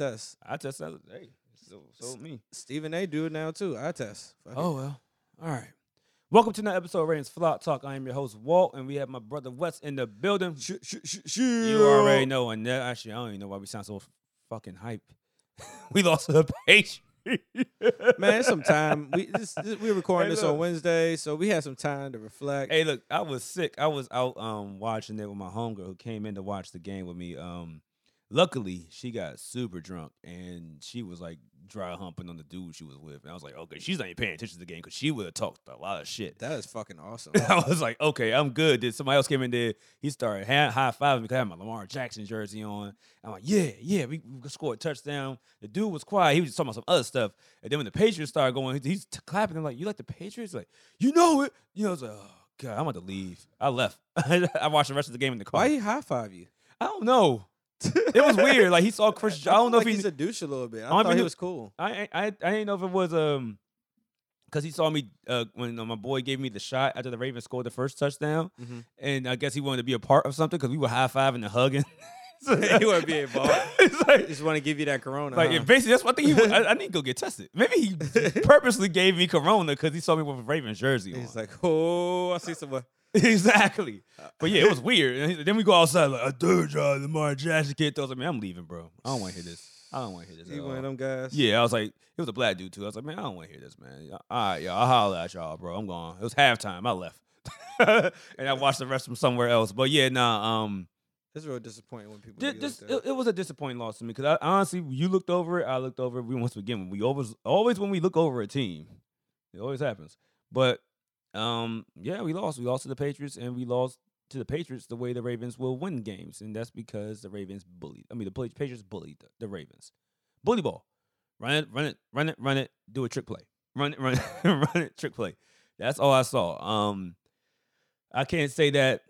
test. I test that. Hey, so so me. Stephen A. do it now too. I test. Fuck it. Oh well. All right. Welcome to another episode of Ravens Flock Talk. I am your host Walt, and we have my brother Wes in the building. You already know, and that, actually, I don't even know why we sound so fucking hype. we lost the Patriots. man. Some time. We this, this, we recording Hey, this on Wednesday, so we had some time to reflect. Hey, look, I was sick. I was out um watching it with my homegirl who came in to watch the game with me. Um, luckily she got super drunk and she was like dry humping on the dude she was with, and I was like, okay, she's not even paying attention to the game because she would have talked a lot of shit. That is fucking awesome. I was like, okay, I'm good. Then somebody else came in there. He started high fiving me because I had my Lamar Jackson jersey on. I'm like, yeah, yeah, we, we scored a touchdown. The dude was quiet. He was just talking about some other stuff. And then when the Patriots started going, he's t- clapping. I'm like, you like the Patriots? Like, you know it. You know, I was like, oh god, I'm about to leave. I left. I watched the rest of the game in the car. Why he high five you? I don't know. It was weird. Like he saw Chris. I, don't know like if he. he's a douche a little bit. I, I don't thought he was cool. I I I didn't know if it was um because he saw me uh, when uh, my boy gave me the shot after the Ravens scored the first touchdown, Mhm. and I guess he wanted to be a part of something because we were high fiving and hugging. So- He wanna be involved. it's like, Just want to give you that corona. like huh? basically that's thing he. wa- I, I need to go get tested. Maybe he purposely gave me Corona because he saw me with a Ravens jersey on. He's like, oh, I see someone. exactly. But yeah, it was weird. And then we go outside like a third job, Lamar Jackson kid. I was like, man, I'm leaving, bro. I don't want to hear this. I don't want to hear this. He at one of them guys. Yeah, I was like, it was a black dude too. I was like, man, I don't want to hear this, man. All right, y'all, I'll holler at y'all, bro. I'm gone. It was halftime. I left. and I watched the rest from somewhere else. But yeah, nah, um, It's real disappointing when people. thi- do this, like it, it was a disappointing loss to me because I, honestly, you looked over it, I looked over it. We once again, we always, always when we look over a team, it always happens. But um, yeah, we lost. We lost to the Patriots, and we lost to the Patriots the way the Ravens will win games, and that's because the Ravens bullied. I mean, the Patriots bullied the, the Ravens. Bully ball, run it, run it, run it, run it. Do a trick play, run it, run it, run it, trick play. That's all I saw. Um, I can't say that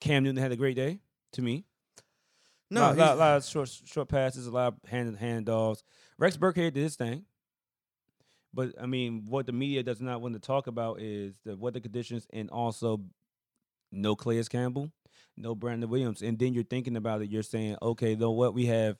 Cam Newton had a great day to me. no, lot, lot, lot of short short passes, a lot of hand handoffs. Rex Burkhead did his thing, but I mean, what the media does not want to talk about is the weather conditions and also no Calais Campbell, no Brandon Williams, and then you're thinking about it. You're saying, okay, though, what we have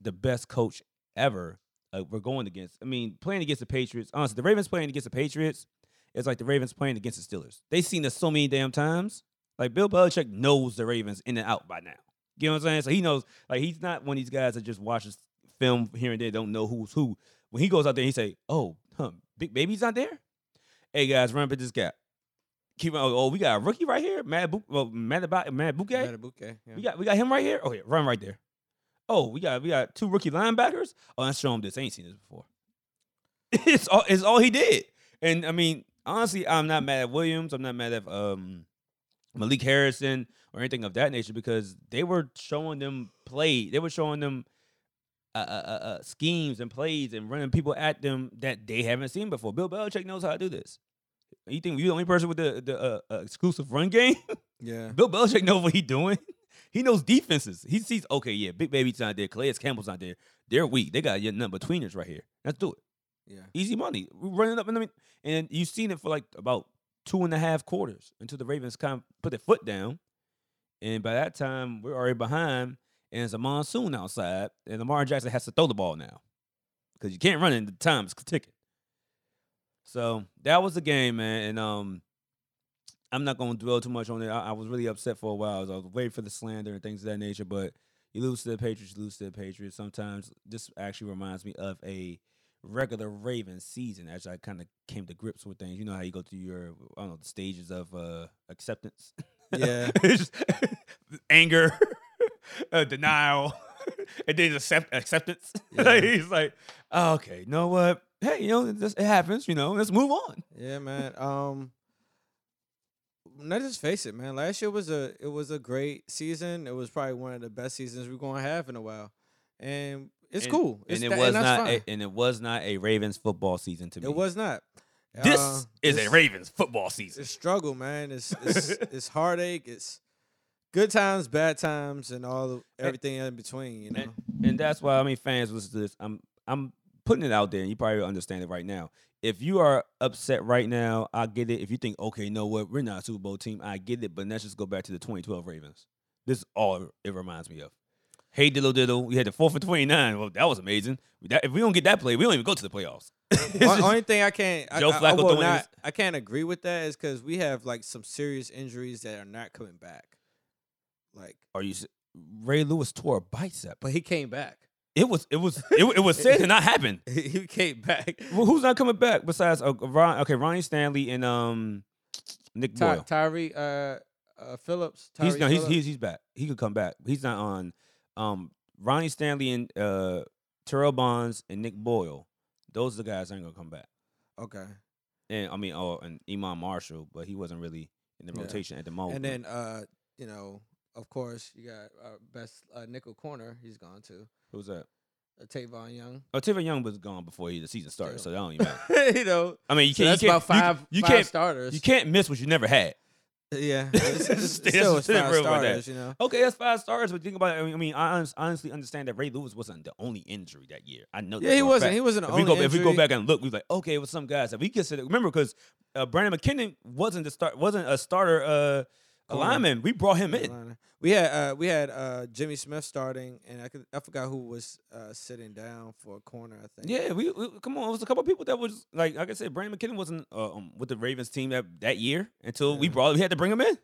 the best coach ever. Uh, we're going against. I mean, playing against the Patriots. Honestly, the Ravens playing against the Patriots is like the Ravens playing against the Steelers. They've seen this so many damn times. Like Bill Belichick knows the Ravens in and out by now. You know what I'm saying? So he knows. Like he's not one of these guys that just watches film here and there, don't know who's who. When he goes out there, he say, "Oh, huh, Big Baby's not there. Hey guys, run up this gap. Keep on. Oh, we got a rookie right here, Mad Book. Well, Mad about Mad Bouquet. Madubuike, yeah. We got we got him right here. Oh yeah, run right there. Oh, we got we got two rookie linebackers. Oh, let's show him this. I ain't seen this before. it's all it's all he did. And I mean, honestly, I'm not mad at Williams. I'm not mad at um Malik Harrison or anything of that nature because they were showing them play. They were showing them uh, uh, uh, uh, schemes and plays and running people at them that they haven't seen before. Bill Belichick knows how to do this. You think you're the only person with the the uh, uh, exclusive run game? yeah. Bill Belichick knows what he's doing. he knows defenses. He sees, okay, yeah, Big Baby's not there, Calais Campbell's not there. They're weak. They got nothing between us right here. Let's do it. Yeah. Easy money. We're running up and I mean, and you've seen it for like about two and a half quarters until the Ravens kind of put their foot down. And by that time, we're already behind, and it's a monsoon outside, and Lamar Jackson has to throw the ball now because you can't run it. The time's ticking. So that was the game, man. And um, I'm not going to dwell too much on it. I, I was really upset for a while. I was, I was waiting for the slander and things of that nature. But you lose to the Patriots, you lose to the Patriots. Sometimes this actually reminds me of a regular Ravens season as I kind of came to grips with things. You know how you go through your I don't know the stages of uh, acceptance. Yeah. Anger, uh, denial, and then accept acceptance. Yeah. He's like, oh, okay, you know what? Hey, you know, this, it happens. You know, let's move on. Yeah, man. Um, let's just face it, man. Last year was a it was a great season. It was probably one of the best seasons we're going to have in a while, and it's And- cool. It's and it tha- was that's not, a, and it was not a Ravens football season to me. it was not. This Uh, is a Ravens football season. It's struggle, man. It's it's, it's heartache. It's good times, bad times, and all of, everything in between. You know. And, and that's why I mean fans listen to this. I'm I'm putting it out there, and you probably understand it right now. If you are upset right now, I get it. If you think, okay, you know what, we're not a Super Bowl team, I get it. But let's just go back to the 2012 Ravens. This is all it reminds me of. Hey diddle diddle, we had the fourth for 29. Well, that was amazing. That, if we don't get that play, we don't even go to the playoffs. It's Only- just- only thing I can't Joe I- I Flacco will throwing not- his- I can't agree with that is because we have like some serious injuries that are not coming back. Like, are you? Ray Lewis tore a bicep. but he came back. It was it was it, it was said to not happen. he came back. Well, who's not coming back besides uh, Ron? Okay, Ronnie Stanley and um Nick Ty- Boyle. Tyre uh, uh, Phillips. He's Tyre no, he's, he's he's back. He could come back. He's not on. Um, Ronnie Stanley and uh Terrell Bonds and Nick Boyle. Those are the guys that ain't gonna come back. okay. And I mean, oh, and Iman Marshall, but he wasn't really in the Yeah. rotation at the moment. And then uh, you know, of course, you got our best uh, nickel corner. He's gone too. who's that? Uh, Tavon Young. Oh, Tavon Young was gone before he, the season started, so that don't even matter. you know, I mean, you so can't. that's you about can't, five. You, you five can't. starters. You can't miss what you never had. Yeah, it's, it's, still it's five real about that. starters. You know. Okay, that's five stars, but think about it. I mean, I, mean, I honestly understand that Ray Lewis wasn't the only injury that year. I know. Yeah, he wasn't. fact. He wasn't. If we go, only if we go back and look, we like, okay, with some guys that we consider. Remember, because uh, Brandon McKinnon wasn't the start, wasn't a starter uh, Corner. lineman. We brought him in. We had uh, we had uh, Jimmy Smith starting, and I could, I forgot who was uh, sitting down for a corner. I think. Yeah, we, we come on. It was a couple of people that was like, like I said, Brandon McKinnon wasn't uh, um, with the Ravens team that, that year until we brought. We had to bring him in.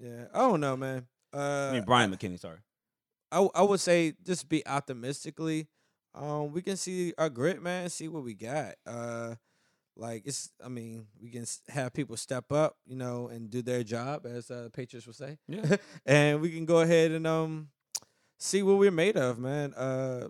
Yeah. I don't know, man. Uh, I mean, Bryant McKinnie. Sorry. I, I would say just be optimistically. Um, we can see our grit, man. See what we got. Like it's. I mean, we can have people step up, you know, and do their job, as uh, Patriots would say. Yeah. and we can go ahead and um see what we're made of, man. Uh,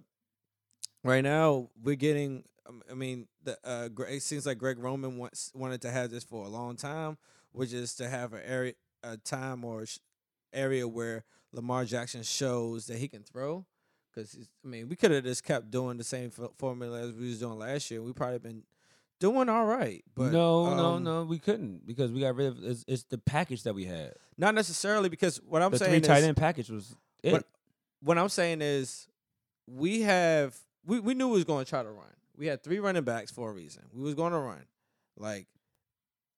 right now we're getting. um, I mean, the uh, it seems like Greg Roman wants wanted to have this for a long time, which is to have an area, a time or sh- area where Lamar Jackson shows that he can throw. Because I mean, we could have just kept doing the same fo- formula as we was doing last year. We probably been doing all right, but no, no, um, no, we couldn't because we got rid of it's, it's the package that we had. not necessarily. Because what I'm the saying three is, tight end package was it. What- what I'm saying is we have we, we knew we was going to try to run. We had three running backs for a reason. We was going to run. Like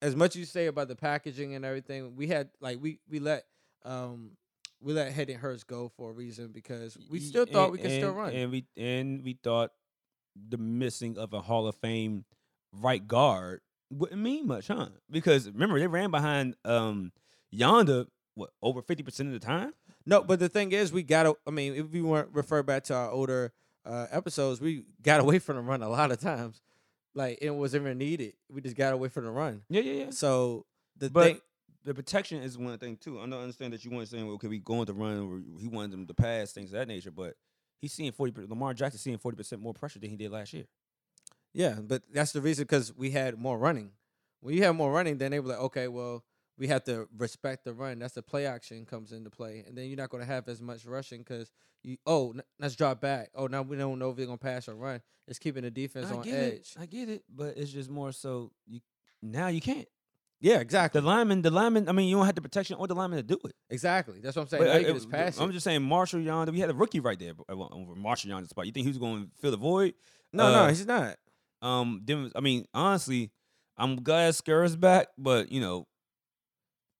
as much as you say about the packaging and everything, we had like we we let um we let Hayden Hurst go for a reason because we still thought and- we could still run. and we and we thought the missing of a Hall of Fame right guard wouldn't mean much, huh? Because remember they ran behind um Yanda what over fifty percent of the time. No, but the thing is, we got to. I mean, if we weren't refer back to our older uh, episodes, we got away from the run a lot of times. Like it wasn't even needed. We just got away from the run. Yeah, yeah, yeah. So the But thing, the protection is one thing too. I don't understand that you weren't saying, well, okay, we going to run, or he wanted them to pass, things of that nature. But he's seeing forty. Lamar Jackson seeing forty percent more pressure than he did last year. Yeah, but that's the reason because we had more running. When you have more running, then they were like, okay, well, we have to respect the run. That's the play action comes into play, and then you're not going to have as much rushing because you. Oh, n- let's drop back. Oh, now we don't know if they're going to pass or run. It's keeping the defense I on edge. it. I get it, but it's just more so you now you can't. Yeah, exactly. The lineman, the lineman. I mean, you don't have the protection or the lineman to do it. exactly. That's what I'm saying. But Now I- you can it- pass I'm just saying, Marshal Yanda. We had a rookie right there uh, over Marshal Yanda's spot. You think he was going to fill the void? No, uh, no, he's not. Um, then I mean, honestly, I'm glad Skura's back, but you know,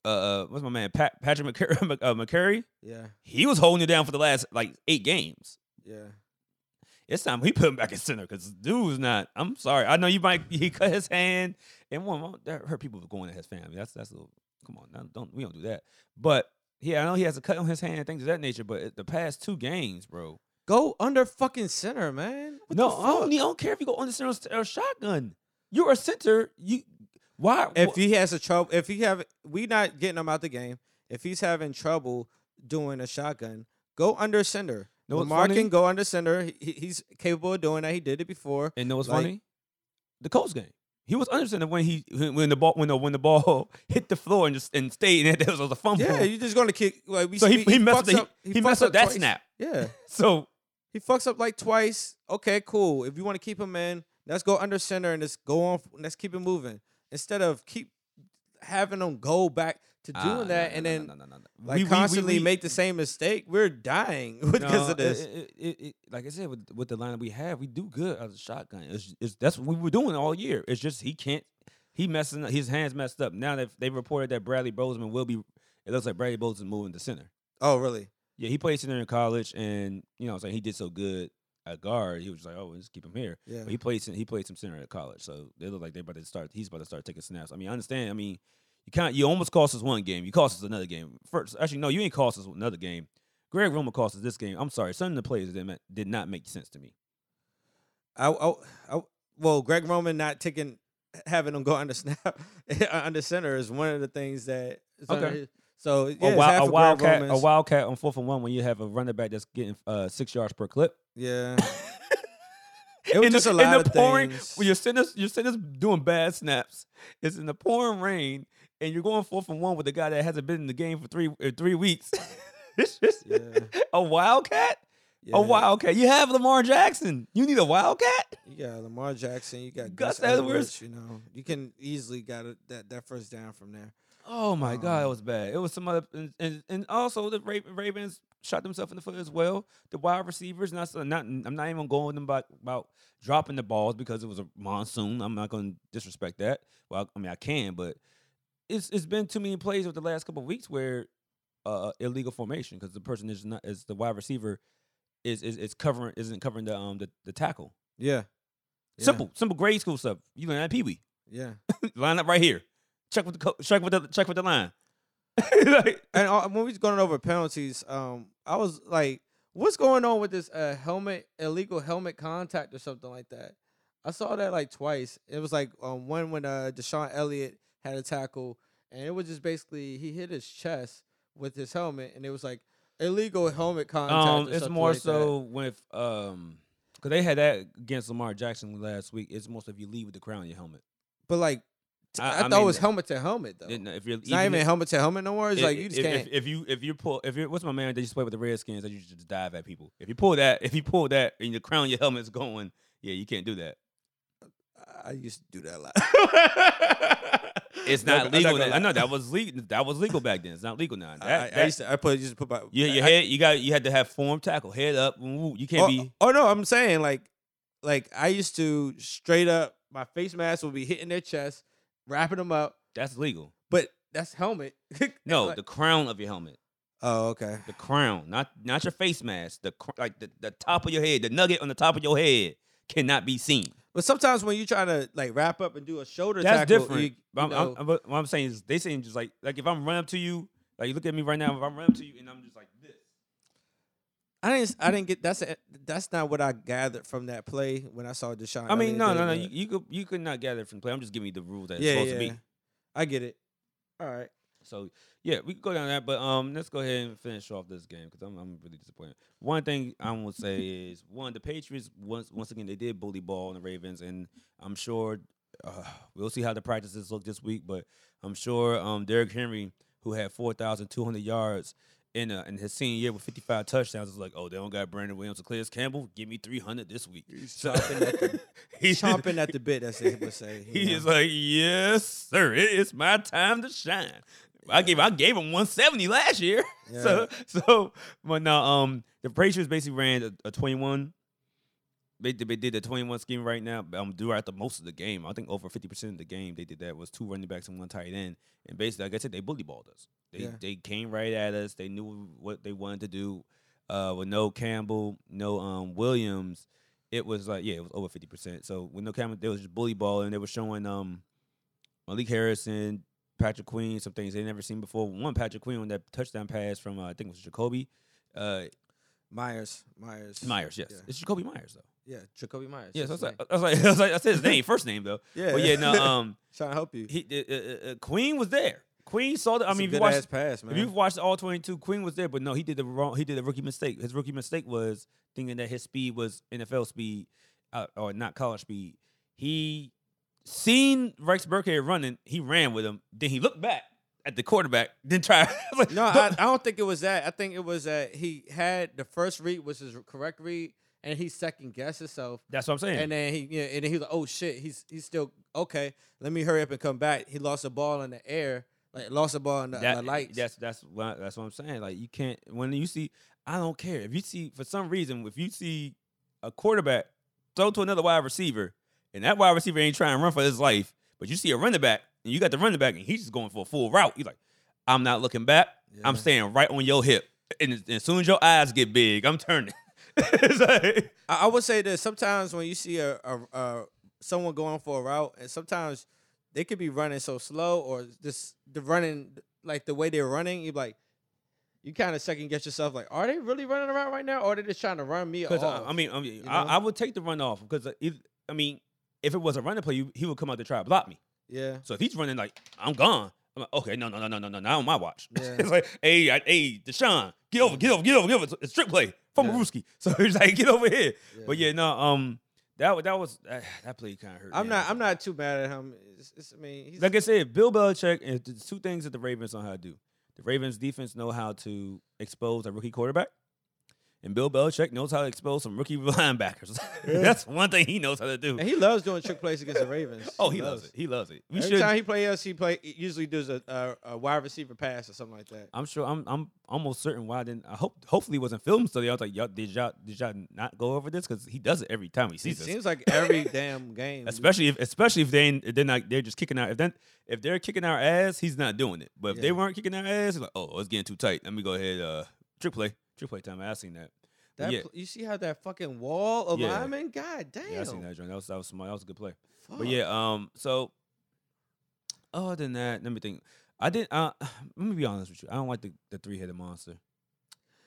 uh, what's my man Pat Patrick Mekari, uh, Mekari? Yeah, He was holding it down for the last like eight games. yeah. It's time we put him back in center because dude's not. I'm sorry. I know you might. He cut his hand, and one that hurt people going to his family. That's that's a little. Come on, now, don't we don't do that. But yeah, I know he has a cut on his hand things of that nature. But the past two games, bro. Go under fucking center, man. What no, the I don't, I don't care if you go under center or uh, shotgun. You're a center. You why? if he has a trouble, if he have, we not getting him out the game. If he's having trouble doing a shotgun, go under center. No, Lamar can go under center. He- he- he's capable of doing that. He did it before. And know what's Like- funny? The Colts game. He was under center when he when the ball when the when the ball hit the floor and just and stayed and it was a fumble. Yeah, you're just gonna kick. Like we so he, see- he, messed up, he, he messed up that twice. snap. Yeah, So he fucks up like twice. Okay, cool. If you want to keep him in, let's go under center and just go on. Let's keep it moving instead of keep having him go back to doing Ah, that no, and no, then no, like We- we- we- constantly we- make the same mistake. We're dying because of this. It, it, it, it- like I said, with, with the lineup we have, we do good as a shotgun. It's, it's, that's what we were doing all year. It's just he can't. He messing up. His hands messed up. Now that they reported that Bradley Bozeman will be, it looks like Bradley Bozeman moving to center. oh, really? Yeah, he played center in college, and you know, what I'm saying he did so good at guard. He was just like, oh, let's keep him here. Yeah. But he played he played some center at college, so they look like they're about to start. He's about to start taking snaps. I mean, I understand. I mean, you can't. You almost cost us one game. You cost us another game. First, actually, no, you ain't cost us another game. Greg Roman cost us this game. I'm sorry, some of the plays that meant, did not make sense to me. I, I, I, well, Greg Roman not taking having him go under snap under center is one of the things that Okay. his- so yeah, a, wild, a Greg wildcat, a wildcat on fourth and one when you have a running back that's getting uh, six yards per clip. Yeah. It was in just the, a lot in the of pouring, things. When your center's your center's doing bad snaps. It's in the pouring rain, and you're going fourth and one with a guy that hasn't been in the game for three uh, three weeks. it's just Yeah. a wildcat. Yeah. A wildcat. You have Lamar Jackson. You need a wildcat. You got Lamar Jackson. You got Gus Gus, Edwards. Edwards. You know, you can easily got it, that that first down from there. Oh my God, it Um, was bad. It was some other, and, and, and also the Ravens shot themselves in the foot as well. The wide receivers, not not. I'm not even going them about about dropping the balls because it was a monsoon. I'm not going to disrespect that. Well, I mean I can, but it's it's been too many plays over the last couple of weeks where uh illegal formation because the person is not is the wide receiver is is, is covering isn't covering the um the, the tackle. Yeah. Yeah. Simple, simple grade school stuff. You learn at Pee Wee. Yeah. Line up right here. Check with the co- check with the check with the line. like, And uh, when we was going over penalties, um, I was like, "What's going on with this uh, helmet illegal helmet contact or something like that?" I saw that like twice. It was like um, one when uh, DeShon Elliott had a tackle, and it was just basically he hit his chest with his helmet, and it was like illegal helmet contact. um, it's more like that. so with um, because they had that against Lamar Jackson last week. It's most if you leave with the crown on your helmet. but like I- I, I thought mean, it was helmet to helmet though. It- If you're It's not even helmet to helmet no more. It's if- like you just if, can't. If, if you if you pull if you what's my man that used to play with the Redskins that you just dive at people. If you pull that if you pull that and the crown your helmet's going, yeah, you can't do that. I used to do that a lot. It's Not- I'm legal. not I know that was legal. That was legal back then. It's not legal now. I, That, I used to. I put to put my you, your I- head. You got. You had to have form tackle, head up. You can't oh, be. Oh no, I'm saying like, like I used to straight up. My face mask would be hitting their chest, wrapping them up. That's legal. But that's helmet. No, Like- the crown of your helmet. oh okay. The crown, not not your face mask. The cr- like the, the top of your head, the nugget on the top of your head cannot be seen. But sometimes when you try to like wrap up and do a shoulder That's tackle, different. you- But I'm, I'm- I'm- what I'm saying is, they saying just like like if I'm running up to you, like you look at me right now, if I'm running up to you and I'm just like I didn't. I didn't get. That's a, that's not what I gathered from that play when I saw DeShon. I mean, Elliott no, no, no, you, you could you could not gather from play. I'm just giving you the rules that it's yeah, supposed yeah. to be. I get it. All right. So yeah, we can go down that, but um, let's go ahead and finish off this game because I'm I'm really disappointed. One thing I will say is one, the Patriots once once again they did bully ball on the Ravens, and I'm sure uh, we'll see how the practices look this week, but I'm sure um Derrick Henry, who had 4,200 yards in uh, in his senior year with 55 touchdowns. It's like, oh, they don't got Brandon Williams or Calais Campbell. Give me 300 this week. He's chomping at the he's chomping at the bit, as they would say. He is like, yes, sir. It is my time to shine. I gave I gave him 170 last year. So so but now um the Patriots basically ran a, a 21. They, did- they did the 21 scheme right now. But um throughout the most of the game. I think over 50% of the game they did that was two running backs and one tight end. And basically, like I said, they bully balled us. They Yeah. they came right at us. They knew what they wanted to do. Uh with no Campbell, no um Williams, it was like yeah, it was over 50%. So with no Campbell, they was just bully balling. They were showing um Malik Harrison, Patrick Queen, some things they never seen before. One Patrick Queen on that touchdown pass from uh, I think it was Jakobi uh, Meyers, Meyers, Meyers. Yes, Yeah, it's Jakobi Meyers though. Yeah Jakobi Meyers. Yes, I that's was, like, I was like, I was like, I said his name, first name though. yeah, But yeah, no, um, trying to help you. he uh, uh, uh, Queen was there. Queen saw the. I mean, if you good watch, ass pass, man. if you've watched all twenty two, Queen was there, but no, he did the wrong. He did a rookie mistake. His rookie mistake was thinking that his speed was NFL speed, uh, or not college speed. He seen Rex Burkhead running. He ran with him. Then he looked back at the quarterback. Then tried. like, No, I, I don't think it was that. I think it was that he had the first read was his correct read, and he second guessed himself. That's what I'm saying. And then he, yeah, and then he was like, "Oh shit, he's he's still okay. Let me hurry up and come back." He lost the ball in the air, like lost the ball in the, that, the lights. That's that's what that's what I'm saying. Like you can't when you see. I don't care if you see for some reason if you see a quarterback throw to another wide receiver and that wide receiver ain't trying to run for his life, but you see a running back and you got the running back and he's just going for a full route. You're like, I'm not looking back. I'm staying right on your hip. And as soon as your eyes get big, I'm turning. Like- I, I would say that sometimes when you see a, a, a someone going for a route, and sometimes they could be running so slow, or just the running like the way they're running, you like you kind of second guess yourself, like, are they really running around right now, or are they just trying to run me Because uh, off? I, I mean, I, mean you I, know? I would take the run off because uh, if, I mean, if it was a running play, you, he would come out to try to block me. yeah, So if he's running like I'm gone, I'm like, okay, no, no, no, no, no, no, not on my watch. Yeah. it's like, hey, I, hey, DeShon, get over, get over, get over, get over. It's a strip play from Yeah. Maruski. So he's like, get over here. But yeah. yeah, no, um, that that was uh, that play kind of hurt. I'm not. I'm not too mad at him. It's, it's, I mean, he's, Like I said, Bill Belichick and two things that the Ravens know how to do. The Ravens defense know how to expose a rookie quarterback. And Bill Belichick knows how to expose some rookie linebackers. That's one thing he knows how to do. and he loves doing trick plays against the Ravens. Oh, he loves it. He loves it. We Every should. time he plays us, he play he usually does a, a, a wide receiver pass or something like that. I'm sure. I'm. I'm almost certain. Why I didn't I hope? Hopefully, it wasn't film study. I was like, y'all did y'all did y'all not go over this because he does it every time he It sees us. seems like every damn game. Especially if, especially if they ain't they're not, they're just kicking out. If then, if they're kicking our ass, he's not doing it. But if they weren't kicking our ass, he's like, oh, it's getting too tight. Let me go ahead. Uh, trick play, trick play time. I seen that. That yeah, pl- you see how that fucking wall of Yeah. linemen? God damn. yeah, I seen that joint. That was that was smart. That was a good play. Fuck. But yeah, um, so other than that, let me think. I didn't. Uh, let me be honest with you. I don't like the, the three headed monster.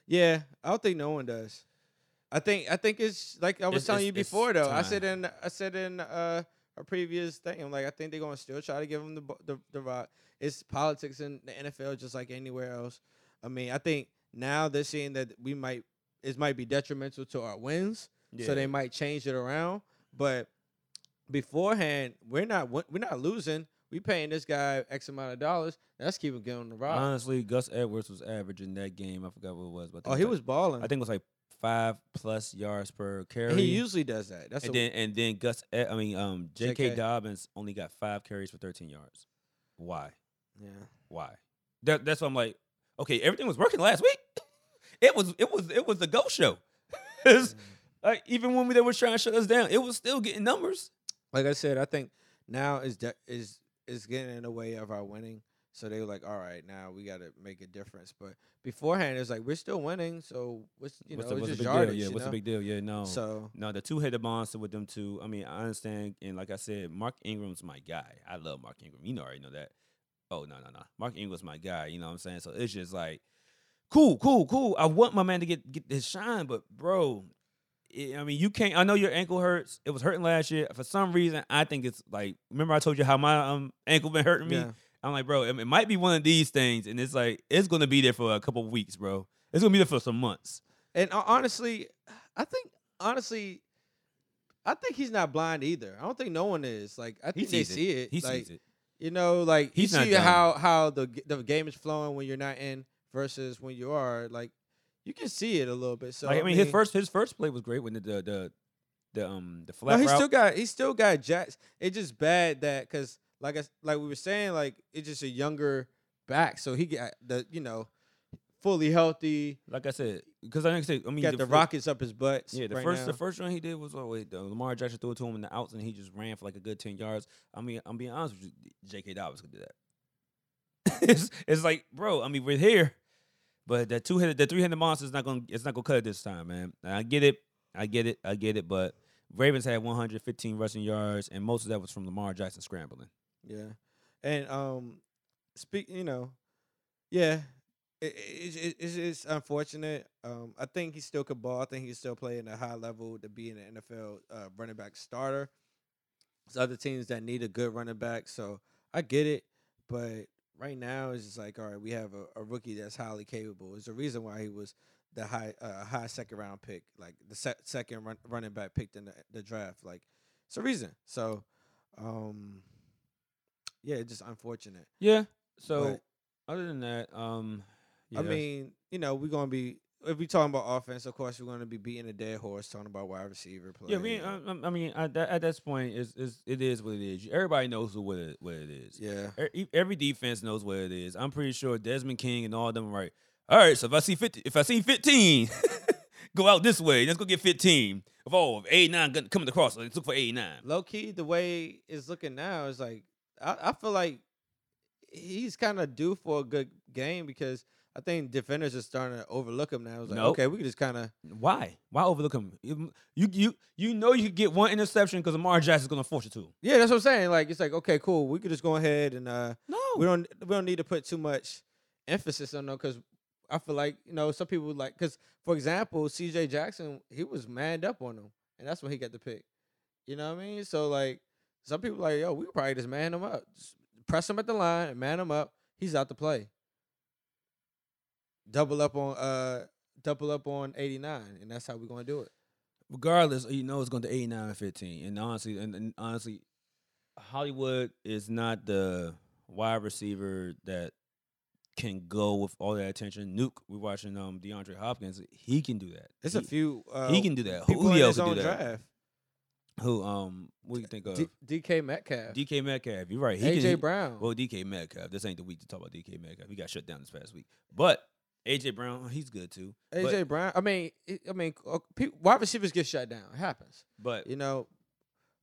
Yeah, I don't think no one does. I think I think it's like I was It's- telling it's- you before though. I said in I said in uh a previous thing, I'm like I think they're gonna still try to give him the the the rock. It's politics in the NFL just like anywhere else. I mean, I think now they're seeing that we might it might be detrimental to our wins, so they might change it around. But beforehand, we're not we're not losing. We paying this guy X amount of dollars. Let's keep him getting the rock. Honestly, Gus Edwards was averaging that game. I forgot what it was, but oh, he it was balling. I think it was like five plus yards per carry. He usually does that. That's and then and then Gus, I mean, um, J.K. JK. Dobbins only got five carries for 13 yards. Why? yeah. Why? That, that's why I'm like, okay, everything was working last week. It was it was it was the ghost show. It's- mm. like even when we, they were trying to shut us down, it was still getting numbers. like I said, I think now is de- is is getting in the way of our winning. So they were like, all right, now we got to make a difference. But beforehand, it's like we're still winning. So what's you what's know the, what's just big yardage. deal? Yeah, what's know? the big deal? Yeah, no. So No, the two headed monster with them two. I mean, I understand, and like I said, Mark Ingram's my guy. I love Mark Ingram. You know, I already know that. Oh no, no, no. Mark Ingram's my guy. You know what I'm saying? So it's just like, cool, cool, cool. I want my man to get get his shine, but bro, it- I mean, you can't. I know your ankle hurts. It was hurting last year. For some reason, I think it's like. Remember, I told you how my um ankle been hurting me. yeah, I'm like, bro, it, it might be one of these things, and it's like it's gonna be there for a couple of weeks, bro. It's gonna be there for some months. and uh, honestly, I think honestly, I think he's not blind either. I don't think no one is. Like I think they it. see it. He like, sees it. You know, like He's you see how how the the game is flowing when you're not in versus when you are like you can see it a little bit. So like, I mean, his first his first play was great when the the the, the um the flat no, he route. still got he still got jacks. It's just bad that because like I, like we were saying, like it's just a younger back, so he got the you know fully healthy. like I said, because I think I mean got the, fir- rockets up his butt. Yeah, the right first now. the first run he did was oh wait, uh, Lamar Jackson threw it to him in the outs and he just ran for like a good ten yards. I mean, I'm being honest with you, J.K. Dobbins could do that. it's it's like, bro, I mean, we're here, but that two headed, the three headed monster is not gonna it's not gonna cut it this time, man. I get it, I get it, I get it, but Ravens had 115 rushing yards and most of that was from Lamar Jackson scrambling. Yeah, and um, speak. You know, yeah, it, it, it, it's, it's unfortunate. Um, I think he still could ball. I think he still play in a high level to be in the NFL uh, running back starter. There's other teams that need a good running back, so I get it. But right now, it's just like, all right, we have a, a rookie that's highly capable. It's the reason why he was the high uh, high second round pick, like the se- second run, running back picked in the, the draft. Like, it's a reason. So, um, yeah, it's just unfortunate. Yeah. So But- other than that, um, I mean, you know, we're gonna be if we talking about offense, of course, we're gonna be beating a dead horse talking about wide receiver play. Yeah, I, I- I mean, at, that, at this point, is is it is what it is. Everybody knows what it, what it is. yeah, Every defense knows what it is. I'm pretty sure Desmond King and all of them are right. All right, so if I see 50, if I see 15, go out this way. Let's go get 15. If oh, if 89 gun- coming across, let's look for 89. low key, the way it's looking now is like I, I feel like he's kind of due for a good game because I think defenders are starting to overlook him now. It's like, Nope. okay, we can just kind of Why? Why overlook him? You you you, you know you could get one interception because Lamar Jackson's gonna force you to. yeah, that's what I'm saying. Like it's like okay, cool, we could just go ahead and uh No, we don't we don't need to put too much emphasis on them because I feel like you know some people like because for example C.J. Jackson he was manned up on him and that's when he got the pick. You know what I mean? So like some people like yo we could probably just man him up, just press him at the line and man him up. He's out to play. Double up on uh double up on eighty nine and that's how we're gonna do it. regardless, you know it's going to 89 and 15. And honestly, and, and honestly, Hollywood is not the wide receiver that can go with all that attention. Nuke, we're watching um DeAndre Hopkins. He can do that. It's he, a few. Uh, he can do that. Who else can do that? draft. Who um what do you think of? D- DK Metcalf, DK Metcalf. You're right. He AJ can, Brown. Well, DK Metcalf. This ain't the week to talk about DK Metcalf. He got shut down this past week. But AJ Brown, he's good too. AJ But, Brown. I mean, I mean, uh, wide receivers get shut down. It happens, but you know.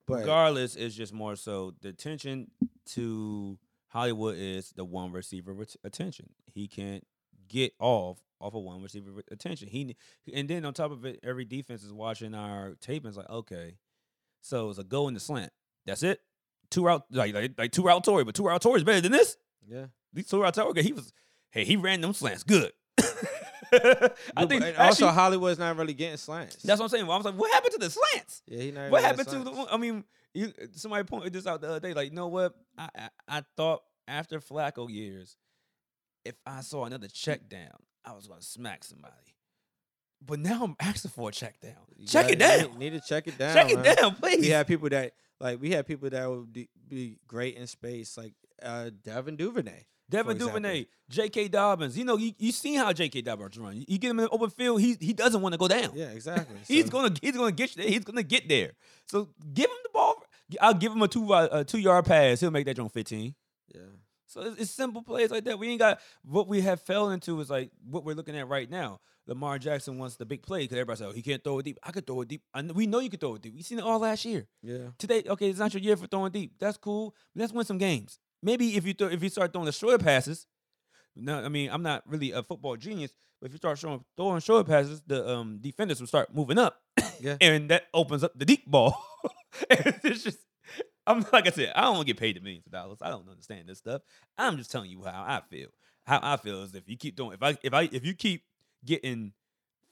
But regardless, it's just more so the attention to Hollywood is the one receiver attention. He can't get off off of one receiver attention. He and then on top of it, every defense is watching our tape and it's like, okay, so it's a go in the slant. That's it. Two route like like, like two route Torrey, but two route Torrey is better than this. yeah, These two route Torrey, he was hey he ran them slants good. I think and also actually, Hollywood's not really getting slants. that's what I'm saying. I was like, what happened to the slants? yeah, he not. What happened to the? I mean, you, somebody pointed this out the other day. Like, you know what? I, I I thought after Flacco years, if I saw another check down, I was gonna smack somebody. But now I'm asking for a check down. You check it gotta- down. Need, need to check it down. check it man. down, please. We had people that like we had people that would be, be great in space, like uh Devin Duvernay. Devin. Duvernay, J.K. Dobbins. You know, you, you seen how J.K. Dobbins run. You, get him in the open field, he he doesn't want to go down. Yeah, exactly. He's So, gonna he's gonna get you there. He's gonna get there. So give him the ball. I'll give him a two uh, a two yard pass. He'll make that joint fifteen. Yeah, So it's, it's simple plays like that. We ain't got what we have fell into is like what we're looking at right now. Lamar Jackson wants the big play because everybody said oh, he can't throw it deep. I could throw it deep. Know, we know you can throw it deep. We seen it all last year. yeah. Today, okay, it's not your year for throwing deep. That's cool. Let's win some games. Maybe if you throw, if you start throwing the shorter passes. No, I mean I'm not really a football genius, but if you start showing throwing short passes, the um defenders will start moving up. Yeah. and that opens up the deep ball. And it's just I'm like I said, I don't want to get paid the millions of dollars. I don't understand this stuff. I'm just telling you how I feel. How I feel is if you keep doing if I if I if you keep getting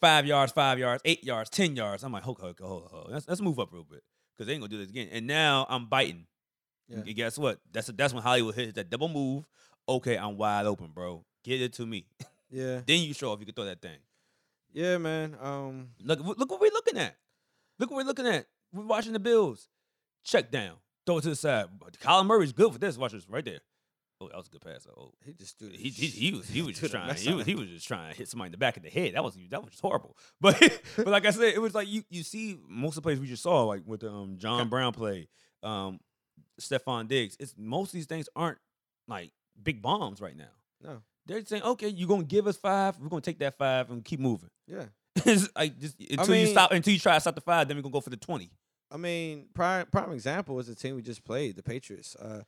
five yards, five yards, eight yards, ten yards, I'm like, hold, hold, hold, hold. Let's, let's move up real bit because they ain't gonna do this again. And now I'm biting. Yeah. And guess what? That's that's when Hollywood hits that double move. Okay, I'm wide open, bro. Get it to me. Yeah, then you show if you can throw that thing. yeah, man. Um, Look, look what we're looking at. Look what we're looking at. We're watching the Bills. Check down. Throw it to the side. Kyler Murray's good for this. Watch this right there. Oh, that was a good pass. Oh, He just threw he, he, he was he was just trying he was he was just trying to hit somebody in the back of the head. That was that was just horrible. But but like I said, it was like you you see most of the plays we just saw like with the um, John Brown play, um, Stefon Diggs. It's most of these things aren't like big bombs right now. No. They're saying, okay, you're gonna give us five. We're gonna take that five and keep moving. Yeah. like just until you mean- stop until you try to stop the five, then we're gonna go for the twenty. I mean, prime prime example is the team we just played, the Patriots. Uh,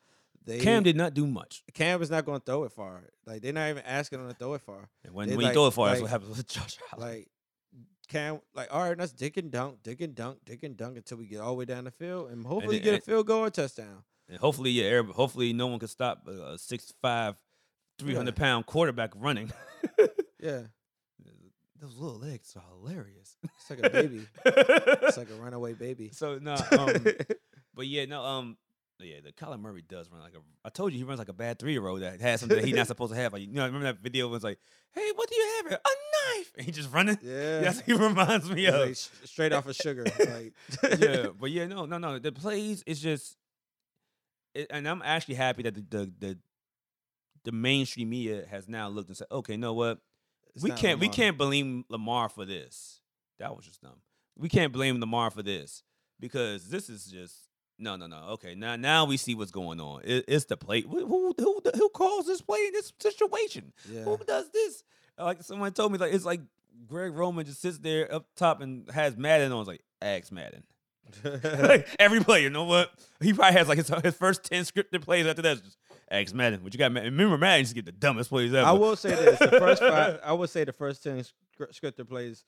they Cam did not do much. Cam is not going to throw it far. Like they're not even asking him to throw it far. And when, They when you throw it far, that's what happens with Josh Allen. Like Cam, like all right, let's dig and dunk, dig and dunk, dig and dunk until we get all the way down the field, and hopefully then- get a field goal or touchdown. And hopefully, yeah, hopefully no one can stop a, a six five, three hundred pound quarterback running. Yeah, Those little legs are hilarious. it's like a baby. it's like a runaway baby. so no, um, but yeah, no, um, yeah, the Kyler Murray does run like a. I told you he runs like a bad three year old that has something that he's not supposed to have. Like you know, remember that video was like, "Hey, what do you have here? A knife?" And he just running. yeah, That's he reminds me It's of. like straight off of sugar. Like yeah, but yeah, no, no, no. The plays is just, it, and I'm actually happy that the, the the the mainstream media has now looked and said, okay, you know what? It's we can't we can't blame Lamar for this. That was just dumb. We can't blame Lamar for this because this is just no, no, no. Okay, now now we see what's going on. It, it's the play. Who who who who calls this play in this situation? Yeah. Who does this? Like someone told me, like it's like Greg Roman just sits there up top and has Madden on. It's like ask Madden. like every player, you know what? He probably has like his, his first ten scripted plays after that. Just ask Madden. What you got? Madden? Remember Madden used to get the dumbest plays ever. I will say this: the first five, I would say the first ten scripted plays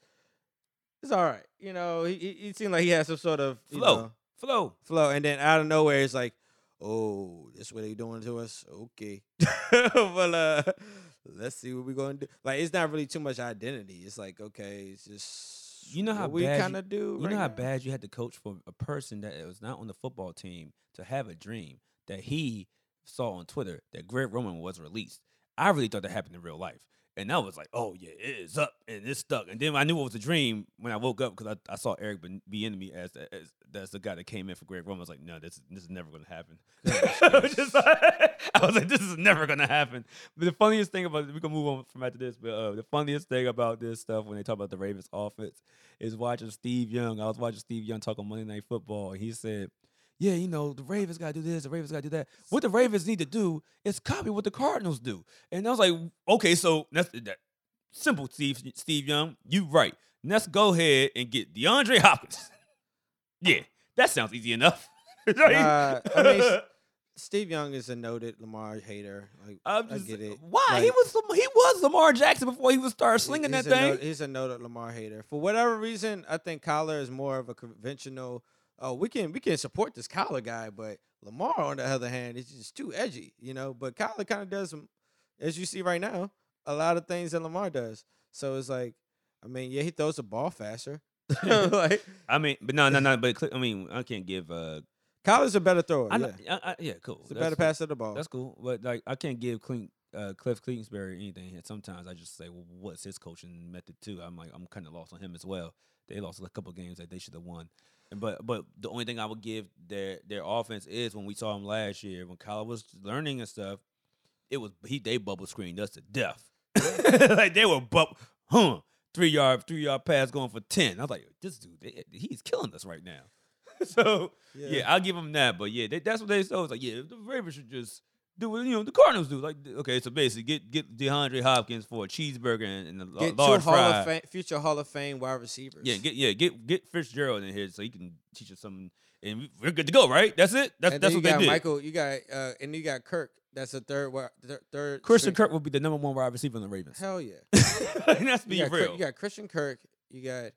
it's all right. You know, he, he seemed like he had some sort of you Flow. know, flow. flow, and then out of nowhere, it's like, oh, this what they doing to us? Okay, well, uh, let's see what we're gonna do. Like, it's not really too much identity. It's like, okay, it's just You know how we kind of do. You right know how now. bad you had to coach for a person that was not on the football team to have a dream that he saw on Twitter that Greg Roman was released. I really thought that happened in real life. And I was like, oh, yeah, it is up and it's stuck. And then I knew it was a dream when I woke up because I, I saw Eric Bieniemy as, the- as that's the guy that came in for Greg Roman. I was like, no, this, is- this is never going to happen. I, was like, I was like, this is never going to happen. But the funniest thing about we can move on from after this, but uh, the funniest thing about this stuff when they talk about the Ravens offense is watching Steve Young. I was watching Steve Young talk on Monday Night Football, and he said, "Yeah, you know, the Ravens got to do this, the Ravens got to do that. What the Ravens need to do is copy what the Cardinals do." And I was like, "Okay, so that's that simple, Steve. Steve Young, you right. Let's go ahead and get DeAndre Hopkins. yeah, that sounds easy enough." Uh, I mean, Steve Young is a noted Lamar hater. Like, I'm I get it. Why he was he was Lamar Jackson before he was started slinging that thing. note- he's a noted Lamar hater. For whatever reason, I think Kyler is more of a conventional. Oh, we can we can support this Kyler guy, but Lamar, on the other hand, is just too edgy, you know. But Kyler kind of does as you see right now, a lot of things that Lamar does. So it's like, I mean, yeah, he throws the ball faster. like I mean, but no, no, no. But I mean, I can't give. uh Kyler's a better thrower. I, yeah, I, I, yeah, cool. he's a better passer of the ball. That's cool, but like I can't give Clint, uh, Kliff Kingsbury anything. And sometimes I just say, well, what's his coaching method too? I'm like, I'm kind of lost on him as well. They lost a couple games that they should have won, but but the only thing I would give their their offense is when we saw him last year when Kyle was learning and stuff, it was he they bubble screened us to death. like they were bubble, huh? Three yard three yard pass going for ten. I was like, this dude, they- he's killing us right now. so yeah. I'll give them that. But yeah, they, that's what they said. It's like, yeah, the Ravens should just do what you know the Cardinals do. Like, okay, so basically, get get DeAndre Hopkins for a cheeseburger and, and a Get two large Hall fry. of Fame, future Hall of Fame wide receivers. Yeah, get yeah, get get Fitzgerald in here so he can teach us something, and we- we're good to go, right? That's it. That's and that's what they got did. Michael. You got uh, and you got Kirk. That's the third. Third. Christian Kirk will be the number one wide receiver in the Ravens. Hell yeah. that's being real. you got Christian Kirk. You got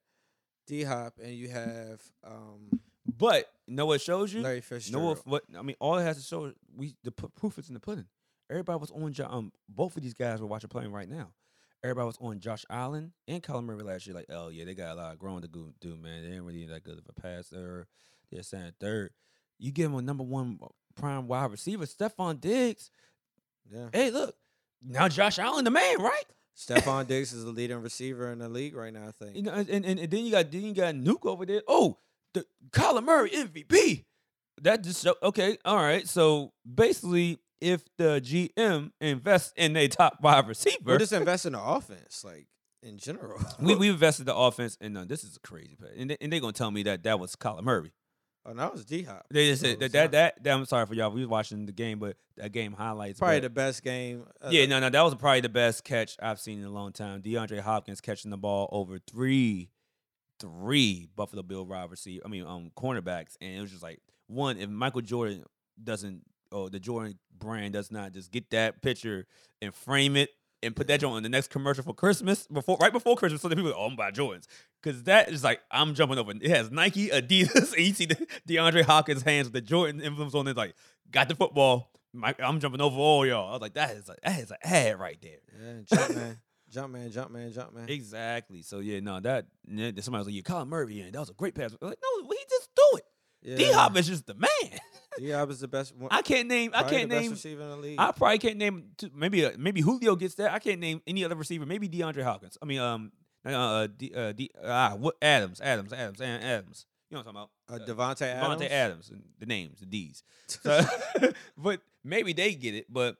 D Hop, and you have um, but you know what shows you? Larry No, Fitzgerald. if what I mean, all it has to show is we the p- proof is in the pudding. Everybody was on Jo- um both of these guys we're watching playing right now. Everybody was on Josh Allen and Kyler Murray last year. Like, oh yeah, they got a lot of growing to go- do, man. They ain't really that good of a passer. They're saying third. You give him a number one prime wide receiver, Stefon Diggs. yeah. Hey, look, now Josh Allen, the man, right? Stefon Diggs is the leading receiver in the league right now. I think. You know, and, and, and then you got then you got Nuke over there. Oh, the Kyler Murray MVP. That just show, okay. All right. So basically, if the GM invests in a top five receiver. We're just investing in the offense, like in general. we we invested the offense, and uh, this is crazy. play. And they, and they gonna tell me that that was Kyler Murray. oh, that was D Hop. They just So said that, that that that I'm sorry for y'all. We was watching the game, but that game highlights. Probably but- the best game. uh, yeah, no, no, that was probably the best catch I've seen in a long time. DeAndre Hopkins catching the ball over three, three Buffalo Bill wide receiver. I mean, um, cornerbacks, and it was just like one. If Michael Jordan doesn't, or the Jordan brand does not just get that picture and frame it and put that joint on the next commercial for Christmas before, right before Christmas, so that people, go, oh, I'm buy Jordans, because that is like I'm jumping over. It has Nike, Adidas, and you see the DeAndre Hopkins hands with the Jordan emblems on it, like got the football. My, I'm jumping over all y'all. I was like, that is a, that is an ad right there. Yeah, jump man, jump man, jump man, jump man. Exactly. So yeah, no, that somebody was like, "You Kyler Murray, and that was a great pass." I'm like, no, he just do it. Yeah. D Hop is just the man. D Hop is the best. one- I can't name. I can't the best name. receiver in the league. I probably can't name. Two, maybe uh, maybe Julio gets that. I can't name any other receiver. Maybe DeAndre Hopkins. I mean, um, uh, D, uh, D, ah, what Adams, Adams, Adams, and Adams. You know what I'm talking about? uh, Davante Adams. Davante Adams, the names, the D's. So, but maybe they get it. But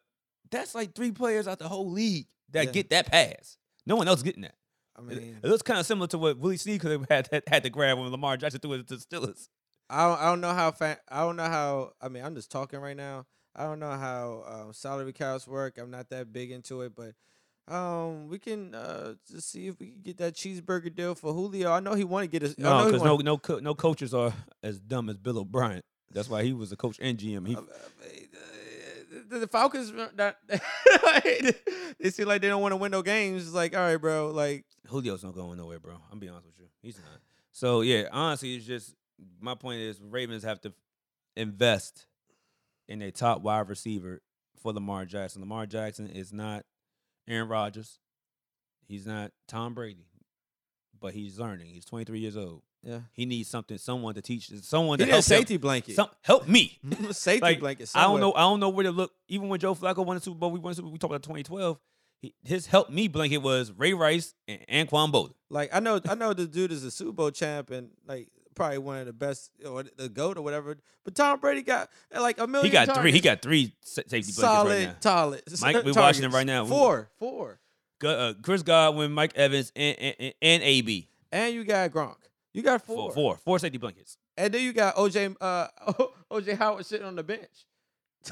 that's like three players out the whole league that Yeah. get that pass. No one else getting that. I It- mean, it looks kind of similar to what Willie Snead could have had, had had to grab when Lamar Jackson threw it to the Steelers. I don't, I don't know how fa- I don't know how. I mean, I'm just talking right now. I don't know how um, salary caps work. I'm not that big into it, but um, we can uh, just see if we can get that cheeseburger deal for Julio. I know he want to get his. No, because no no co- no coaches are as dumb as Bill O'Brien. That's why he was a coach and GM. He Uh, uh, the, the Falcons uh, not, they seem like they don't want to win no games. It's like, all right, bro. Like, Julio's not going nowhere, bro. I'm be honest with you, he's not. So yeah, honestly, it's just my point is Ravens have to invest in a top wide receiver for Lamar Jackson. Lamar Jackson is not Aaron Rodgers. He's not Tom Brady, but he's learning. He's 23 years old. Yeah, He needs something, someone to teach, someone he to need a help him. safety blanket. Some, help me. safety Like, blanket. I don't know. I don't know where to look. Even when Joe Flacco won the Super Bowl, we won the Super Bowl. We talked about 2012. He, his help me blanket was Ray Rice and Anquan Boldin. Like I know, I know the dude is a Super Bowl champ and like probably one of the best or the goat or whatever. But Tom Brady got like a million. He got three. He got three sa- safety blankets right now. solid. Mike, we're watching it targets. right now. Four, four, uh, Chris Godwin, Mike Evans, and and, and, and AB. and you got Gronk. You got four. Four, four, four safety blankets. and then you got OJ, uh, OJ Howard sitting on the bench.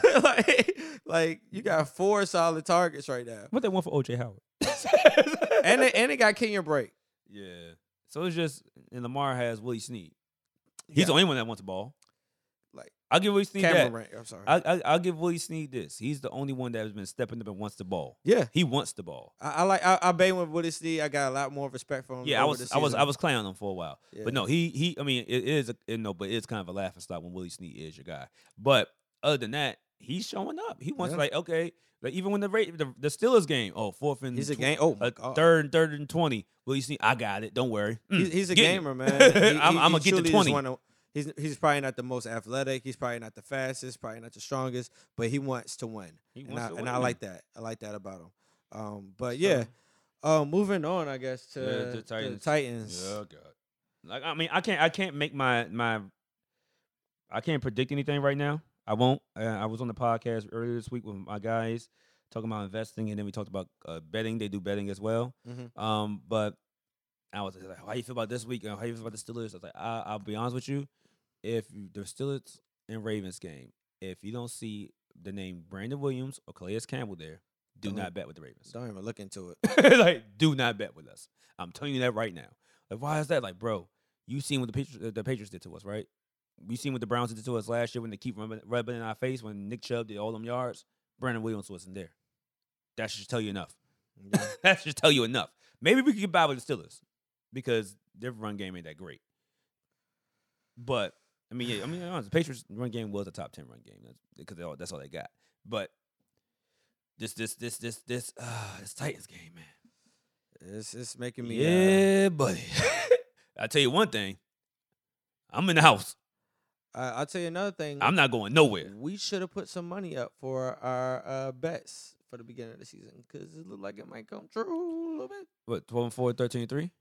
like, like you got four solid targets right now, What they want for OJ Howard? and they, and they got Cameron Brate. yeah. So it's just and Lamar has Willie Snead. He's the only one that wants the ball. I'll give Willie Snead Cameron that. Rank. I'm sorry. I, I, I'll give Willie Snead this. He's the only one that has been stepping up and wants the ball. yeah, He wants the ball. I, I like. I, I bang with Willie Snead. I got a lot more respect for him. Yeah, I was, I was, I was clowning him for a while, Yeah. but no, he, he. I mean, it is, a, you know, but it's kind of a laughing stock when Willie Snead is your guy. But other than that, he's showing up. He wants Yeah. like, okay, like even when the rate, the, the Steelers game, oh, fourth and He's a tw- game. Oh uh, third and third and twenty. Willie Snead, I got it. Don't worry. Mm, He's, he's a get it. gamer, man. He- I'm, he- I'm gonna get the twenty. He's he's probably not the most athletic. He's probably not the fastest. Probably not the strongest. But he wants to win, He and wants I to and I like that. I like that about him. Um, but yeah, um, moving on, I guess to Yeah, the the Titans. Titans. Oh God. Like I mean, I can't I can't make my my I can't predict anything right now. I won't. Uh, I was on the podcast earlier this week with my guys talking about investing, and then we talked about uh, betting. They do betting as well. Mhm. Um, but I was like, "How you feel about this week? How you feel about the Steelers?" I was like, I, "I'll be honest with you. If you- the Steelers and Ravens game, if you don't see the name Brandon Williams or Calais Campbell there, do Don't- not bet with the Ravens." Don't even look into it. like, do not bet with us. I'm telling you that right now. Like, why is that? Like, bro, you seen what the Patriots, uh, the Patriots did to us, right? We seen what the Browns did to us last year when they keep rubbing, rubbing in our face when Nick Chubb did all them yards. Brandon Williams wasn't there. That should tell you enough. Yeah. that should tell you enough. Maybe we could get by with the Steelers because their run game ain't that great. But I mean, yeah, I mean, honest, the Patriots run game was a top ten run game because they all, that's all they got. But this, this, this, this, this, uh, this Titans game, man. It's it's making me. Uh, Yeah, buddy. I tell you one thing. I'm in the house. I, I'll tell you another thing. I'm not going nowhere. We should have put some money up for our uh, bets for the beginning of the season because it looked like it might come true a little bit. What, 12 and 4, 13 and 3?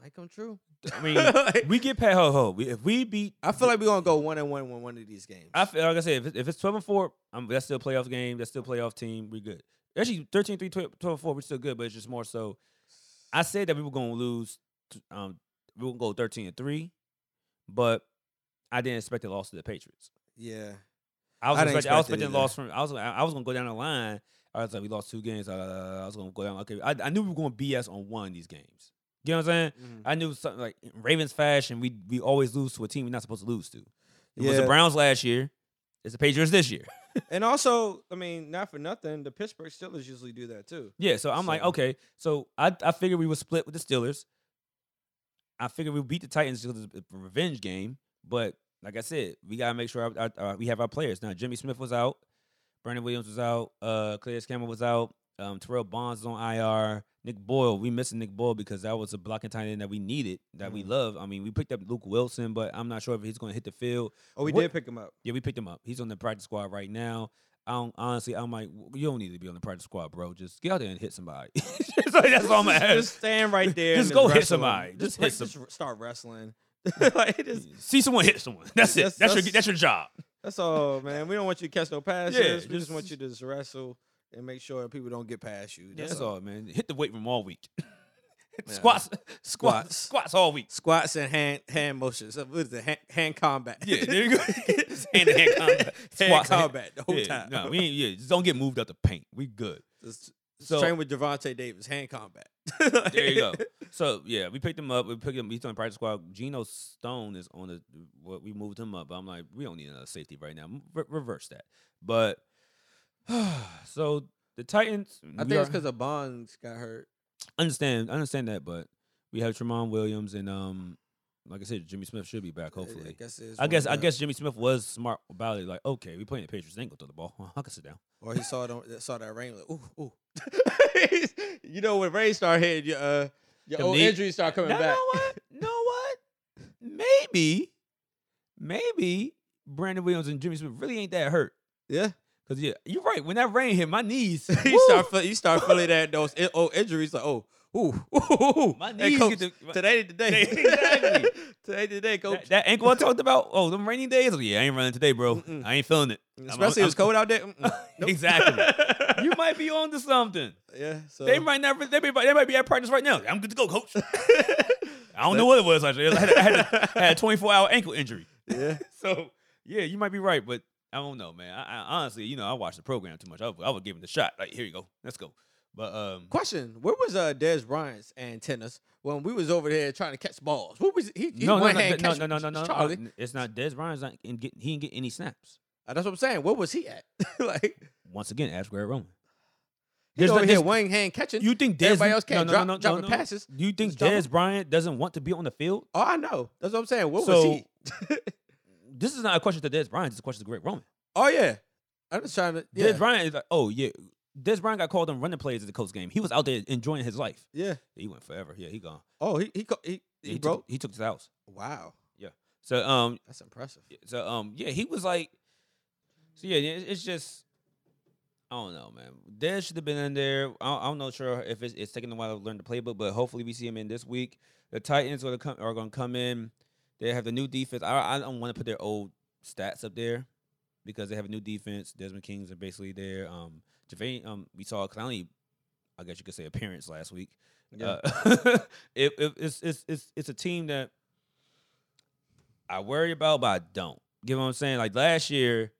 Might come true. I mean, Like, we get past ho ho. We- If we beat, I feel like we're gonna go one and one when one of these games. I feel like I said, if, it- if it's twelve and four, um, that's still a playoff game. That's still a playoff team. We're good. Actually, 13-3, 12 12 and four, we're still good. But it's just more so. I said that we were gonna lose. Um, we were gonna go thirteen and three, but I didn't expect a loss to the Patriots. yeah. I was I expecting, I was expecting loss from. I was I was gonna go down the line. I was like, we lost two games. Uh, I was gonna go down. Okay, I, I knew we were going to BS on one of these games. You know what I'm saying? Mhm. I knew something like Ravens fashion. We we always lose to a team we're not supposed to lose to. It was the Browns last year. It's the Patriots this year. And also, I mean, not for nothing, the Pittsburgh Steelers usually do that too. Yeah, so I'm like, okay. So I I figured we would split with the Steelers. I figured we would beat the Titans because it's a revenge game. But like I said, we gotta make sure our, our, uh, we have our players. Now Jimmy Smith was out, Brandon Williams was out, uh, Calais Campbell was out, um, Terrell Bonds is on IR. Nick Boyle, we missing Nick Boyle because that was a blocking tight end that we needed, that we Mhm. love. I mean, we picked up Luke Willson, but I'm not sure if he's going to hit the field. Oh, we What- did pick him up. Yeah, we picked him up. He's on the practice squad right now. I don't honestly. I'm like, you don't need to be on the practice squad, bro. Just get out there and hit somebody. Like, that's all I'm Just- stand right there. Just go hit somebody. Just hit some- Just start wrestling. like, just, See someone hit someone. That's it. That's- That's, your that's- that's your job. that's all, man. We don't want you to catch no passes. Yeah, we just just- want you to just wrestle and make sure people don't get past you. That's all, man. Hit the weight room all week. Yeah. squats, squats, Squats. squats all week. Squats and hand hand motions. What is it? Hand, hand combat. Yeah, there you go. hand to hand combat. Hand Squats combat the whole yeah, time. No, we ain't. Yeah, just don't get moved out the paint. We good. Just, just So- train with Javante Davis. Hand combat. There you go. So yeah, we picked him up. We picked him. He's on the practice squad. Geno Stone is on the. What we moved him up. I'm like, we don't need another safety right now. Re- reverse that. But so the Titans. I think it's are- because of Bonds got hurt. understand. I understand that, but we have Tramon Williams and um, like I said, Jimmy Smith should be back. Hopefully, I guess I guess I guess Jimmy Smith was smart about it. Like, okay, we playing the Patriots. They ain't gonna throw the ball. I can sit down. Or he saw it on, saw that rain like ooh ooh. you know when rain start hitting, your uh, your old knee- injuries start coming back. know what? know what? Maybe, maybe Brandon Williams and Jimmy Smith really ain't that hurt. Yeah, Cause yeah, you're right. When that rain hit my knees, you start feel, you start feeling that those old oh, injuries like oh ooh ooh ooh. My knees coach, get the- today today Exactly. today today coach. that, that ankle I talked about. Oh, them rainy days. Oh, yeah, I ain't running today, bro. Mm-mm. I ain't feeling it. I'm- Especially if it's cold out there. Exactly. you might be on to something. yeah. So They might never. They might, they might be at practice right now. I'm good to go, coach. I don't know what it was. Actually, I had, I had, a, I had a 24 hour ankle injury. yeah. So yeah, you might be right, but I don't know, man. I, I honestly, you know, I watched the program too much. I, would- I would give him the shot. Like, here you go, let's go. But um, Question: Where was uh Dez Bryant's antennas when we was over there trying to catch balls? What was he? he no, no, no, hand no, no, no, no, no, Charlie. no. It's not Dez Bryant's not in get, he didn't get any snaps. Uh, That's what I'm saying. Where was he at? like Once again, ask Greg Roman. he's over no- here one hand catching. You think Dez, Everybody else can't no, no, drop- no, no, dropping passes. Do you think drop Dez. Bryant doesn't want to be on the field? oh, I know. That's what I'm saying. Where was he? This is not a question to Dez Bryant. It's a question to Greg Roman. oh yeah, I'm just trying to. Yeah, Dez Bryant is like, oh yeah. Dez Bryant got called on running plays at the Colts game. He was out there enjoying his life. yeah. He went forever. Yeah, he gone. Oh, he he he, he, he, broke. Took, he took his house. Wow, Yeah. So um, that's impressive. so um, yeah, he was like, so yeah, it- it's just, I don't know, man. Dez should have been in there. I, I'm not sure if it's, it's taking a while to learn the playbook, but hopefully we see him in this week. The Titans are, come, are going to come in. They have the new defense. I, I don't want to put their old stats up there because they have a new defense. Desmond Kings are basically there. Um, Javane, um, we saw Clowney, I guess you could say appearance last week. Yeah. Uh, it, it, it's, it's it's it's a team that I worry about, but I don't. You know what I'm saying? Like last year,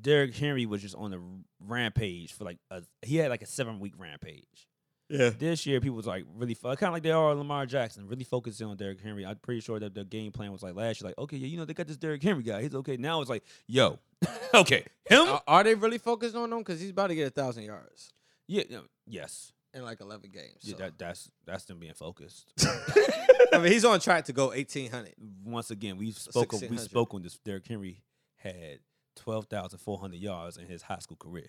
Derrick Henry was just on a rampage for like a he had like a seven week rampage. Yeah. This year, people was like really kind of like they are Lamar Jackson, really focusing on Derrick Henry. I'm pretty sure that the game plan was like last year, like okay, yeah, you know they got this Derrick Henry guy, he's okay. Now it's like, yo, okay, him, Are, are they really focused on him? Because he's about to get a thousand yards yeah, no, yes, in like eleven games. yeah, so. that that's that's them being focused. I mean, he's on track to go eighteen hundred. once again, we've spoken. We 1600. spoke on this. Derrick Henry had twelve thousand four hundred yards in his high school career.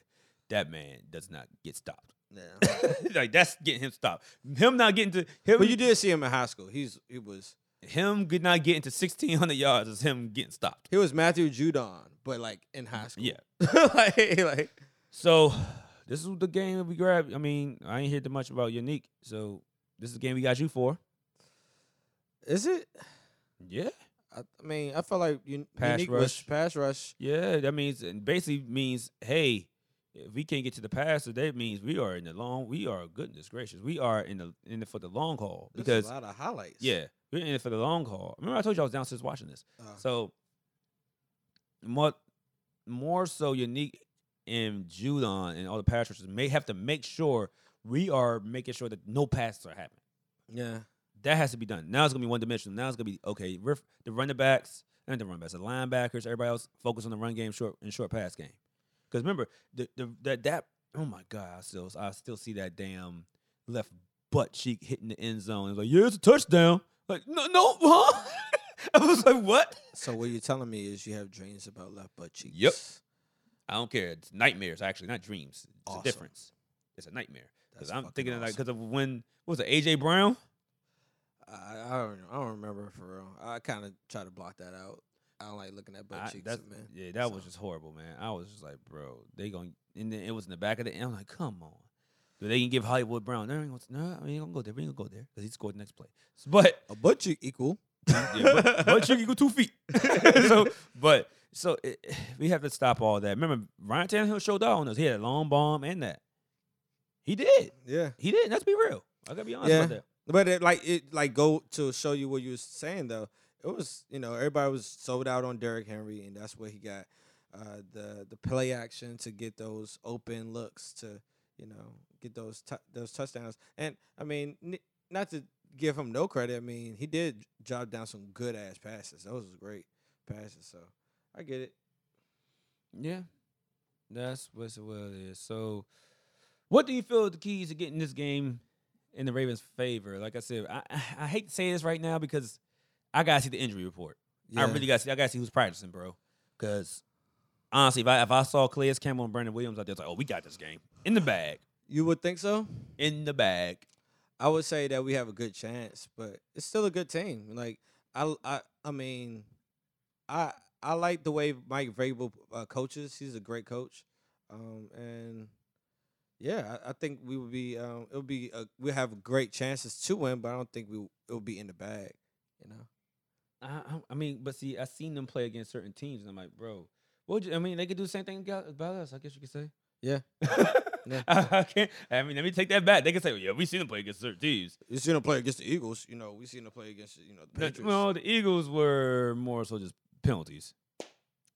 That man does not get stopped. Yeah. like that's getting him stopped. Him not getting to him. but you did see him in high school. He's he was him good not getting to sixteen hundred yards is him getting stopped. he was Matthew Judon, but like in high school. Yeah. like like So this is the game that we grabbed. I mean, I ain't hear too much about Yannick. So this is the game we got you for. Is it? Yeah. I, I mean, I felt like you Pass unique was rush. pass rush. Yeah, that means and basically means hey, if we can't get to the passer, that means we are in the long. We are goodness gracious, we are in the in it for the long haul There's because a lot of highlights. yeah, we're in it for the long haul. Remember I told you I was downstairs watching this, Uh, so more more so Yannick and Judon and all the pass rushers may have to make sure we are making sure that no passes are happening. yeah. That has to be done. Now it's gonna be one dimensional. Now it's gonna be okay. Riff, the running backs and the running backs, the linebackers, everybody else focus on the run game, short and short pass game. Because remember, the, the that that oh my god, I still I still see that damn left butt cheek hitting the end zone. It's like yeah, it's a touchdown. Like no no huh? I was like what? So what you're telling me is you have dreams about left butt cheeks. Yep. I don't care. It's nightmares actually, not dreams. It's Awesome. a difference. It's a nightmare. Because I'm thinking of like because of when what was it AJ Brown? I, I don't I don't remember for real. I kind of try to block that out. I don't like looking at butt I- cheeks, man. Yeah, that was just horrible, man. I was just like, bro, they going and then it was in the back of the end. I'm like, come on. Do they can give Hollywood Brown? No, no, I mean, gonna go there. We ain't gonna go there because he scored the next play. But A butt cheek equal. yeah, but, but you can go two feet. so, but so it, we have to stop all that. Remember, Ryan Tannehill showed out on us. He had a long bomb and that. He did. Yeah. He did. Let's be real. I gotta be honest Yeah. about that. But it like it like go to show you what you was saying though. It was you know everybody was sold out on Derrick Henry and that's where he got uh, the the play action to get those open looks to you know get those tou those touchdowns. And I mean n- not to give him no credit. I mean he did drop down some good ass passes. Those was great passes. So I get it. Yeah, that's what it is. So, what do you feel the keys to getting this game in the Ravens' favor? Like I said, I, I hate to say this right now because I gotta see the injury report. I really gotta see. I gotta see who's practicing, bro. Because honestly, if I if I saw Calais Campbell and Brandon Williams out there, it's like, oh, we got this game in the bag, you would think so. in the bag. I would say that we have a good chance, but it's still a good team. Like I, I, I mean, I, I like the way Mike Vrabel uh, coaches. He's a great coach, um, and yeah, I, I think we would be. Um, it would be. We have great chances to win, but I don't think we it will be in the bag. You know. I, I- mean, but see, I seen them play against certain teams, and I'm like, bro, what? you- I mean, they could do the same thing about us. I guess you could say. Yeah. Yeah. I, I can't. I mean, let me take that back. They can say, well, yeah, we seen them play against certain teams. You seen them play against the Eagles. You know, we seen them play against you know the Patriots. Well, the Eagles were more so just penalties.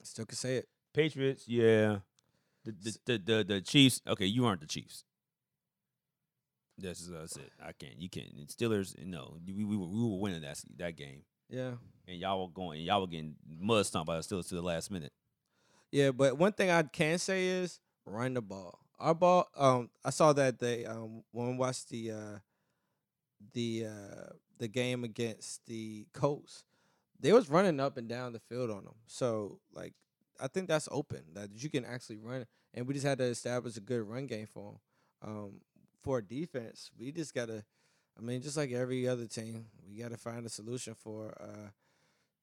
Still can say it. Patriots, yeah. The the the the, the Chiefs. Okay, you aren't the Chiefs. That's that's it. I can't. You can't. And Steelers. No, we we were, we were winning that that game, Yeah. and y'all were going. Y'all were getting mud stomped by the Steelers to the last minute. Yeah, but one thing I can say is run the ball. Our ball. Um, I saw that they um when we watched the uh the uh the game against the Colts, they was running up and down the field on them. So like, I think that's open that you can actually run, and we just had to establish a good run game for them. Um, for defense, we just gotta. I mean, just like every other team, we gotta find a solution for uh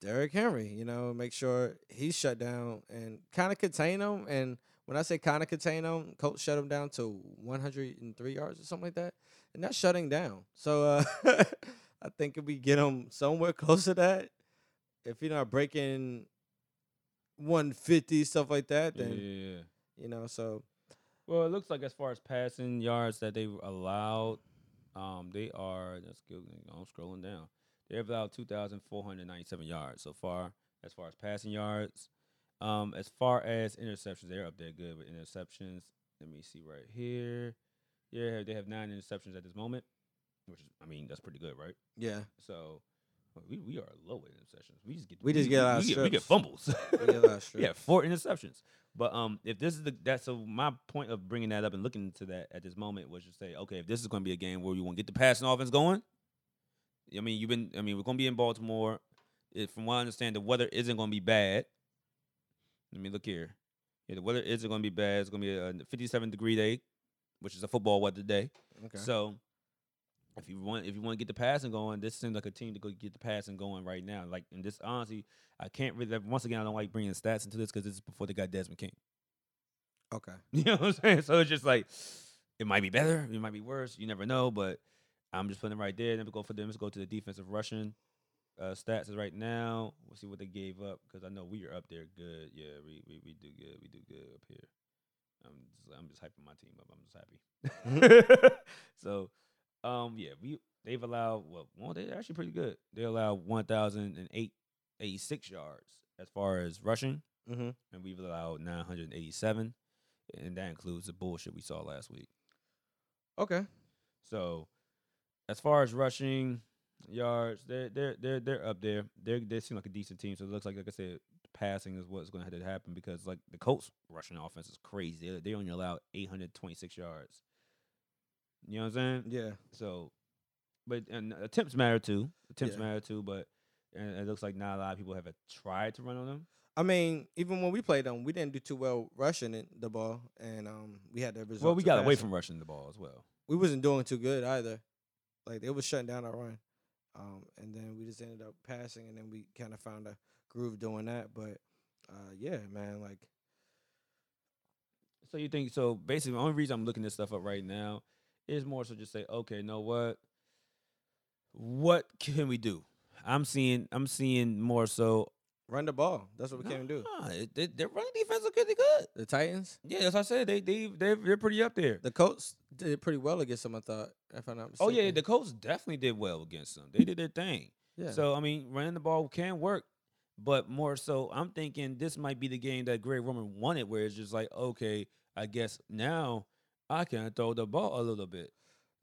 Derrick Henry, you know, make sure he's shut down and kind of contain him. And when I say kind of contain him, coach shut him down to 103 yards or something like that. And that's shutting down. So uh, I think if we get him somewhere close to that, if you're not breaking 150, stuff like that, then, yeah. you know, so Well, it looks like as far as passing yards that they allowed, um, they are. Let's go. I'm scrolling down. They've allowed 2,497 yards so far. As far as passing yards, um, as far as interceptions, they're up there good with interceptions. Let me see right here. Yeah, they have nine interceptions at this moment, which is, I mean, that's pretty good, right? yeah. So we, we are low with interceptions. We just get We just get a lot of we, get, we get fumbles. We get a lot of yeah, four interceptions. But um, if this is the that so my point of bringing that up and looking into that at this moment was to say, okay, if this is going to be a game where we want to get the passing offense going, I mean, you've been, I mean, we're going to be in Baltimore. It, from what I understand, the weather isn't going to be bad. Let me look here. Yeah, the weather isn't going to be bad. It's going to be a 57 degree day, which is a football weather day. Okay. So if you want if you want to get the passing going, this seems like a team to go get the passing going right now. Like and this honestly, I can't really once again I don't like bringing stats into this because this is before they got Desmond King. okay. You know what I'm saying? So it's just like it might be better, it might be worse. You never know, but I'm just putting it right there. Then we go for them. Let's go to the defensive rushing. uh, stats right now. We'll see what they gave up because I know we are up there good. Yeah, we, we we do good. We do good up here. I'm just, I'm just hyping my team up. I'm just happy. so, um, yeah, we they've allowed well, well, they're actually pretty good. They allow one thousand and eight eighty six yards as far as rushing, Mm-hmm. and we've allowed nine hundred eighty seven, and that includes the bullshit we saw last week. Okay. So, as far as rushing yards, they're they're they're they're up there. They they seem like a decent team. So it looks like, like I said, passing is what's going to have to happen because like the Colts rushing offense is crazy. They they only allow 826 yards. You know what I'm saying? Yeah. So, but and attempts matter too. Attempts Yeah. matter too. But and it looks like not a lot of people have uh, tried to run on them. I mean, even when we played them, we didn't do too well rushing it, the ball, and um, we had the results. well, we got away from rushing the ball as well. We wasn't doing too good either. Like they was shutting down our run, um, and then we just ended up passing, and then we kind of found a groove doing that. But uh, yeah, man, like So you think so? Basically, the only reason I'm looking this stuff up right now is more so just say, okay, know what? What can we do? I'm seeing, I'm seeing more so. run the ball. That's what we came to do. Nah, they- their running defense look pretty good. The Titans, Yeah, as I said, they they they they're pretty up there. the Colts did pretty well against them. I thought, if I'm not Oh mistaken. yeah, the Colts definitely did well against them. They did their thing. yeah. So I mean, running the ball can work, but more so, I'm thinking this might be the game that Greg Roman wanted, where it's just like, okay, I guess now I can throw the ball a little bit.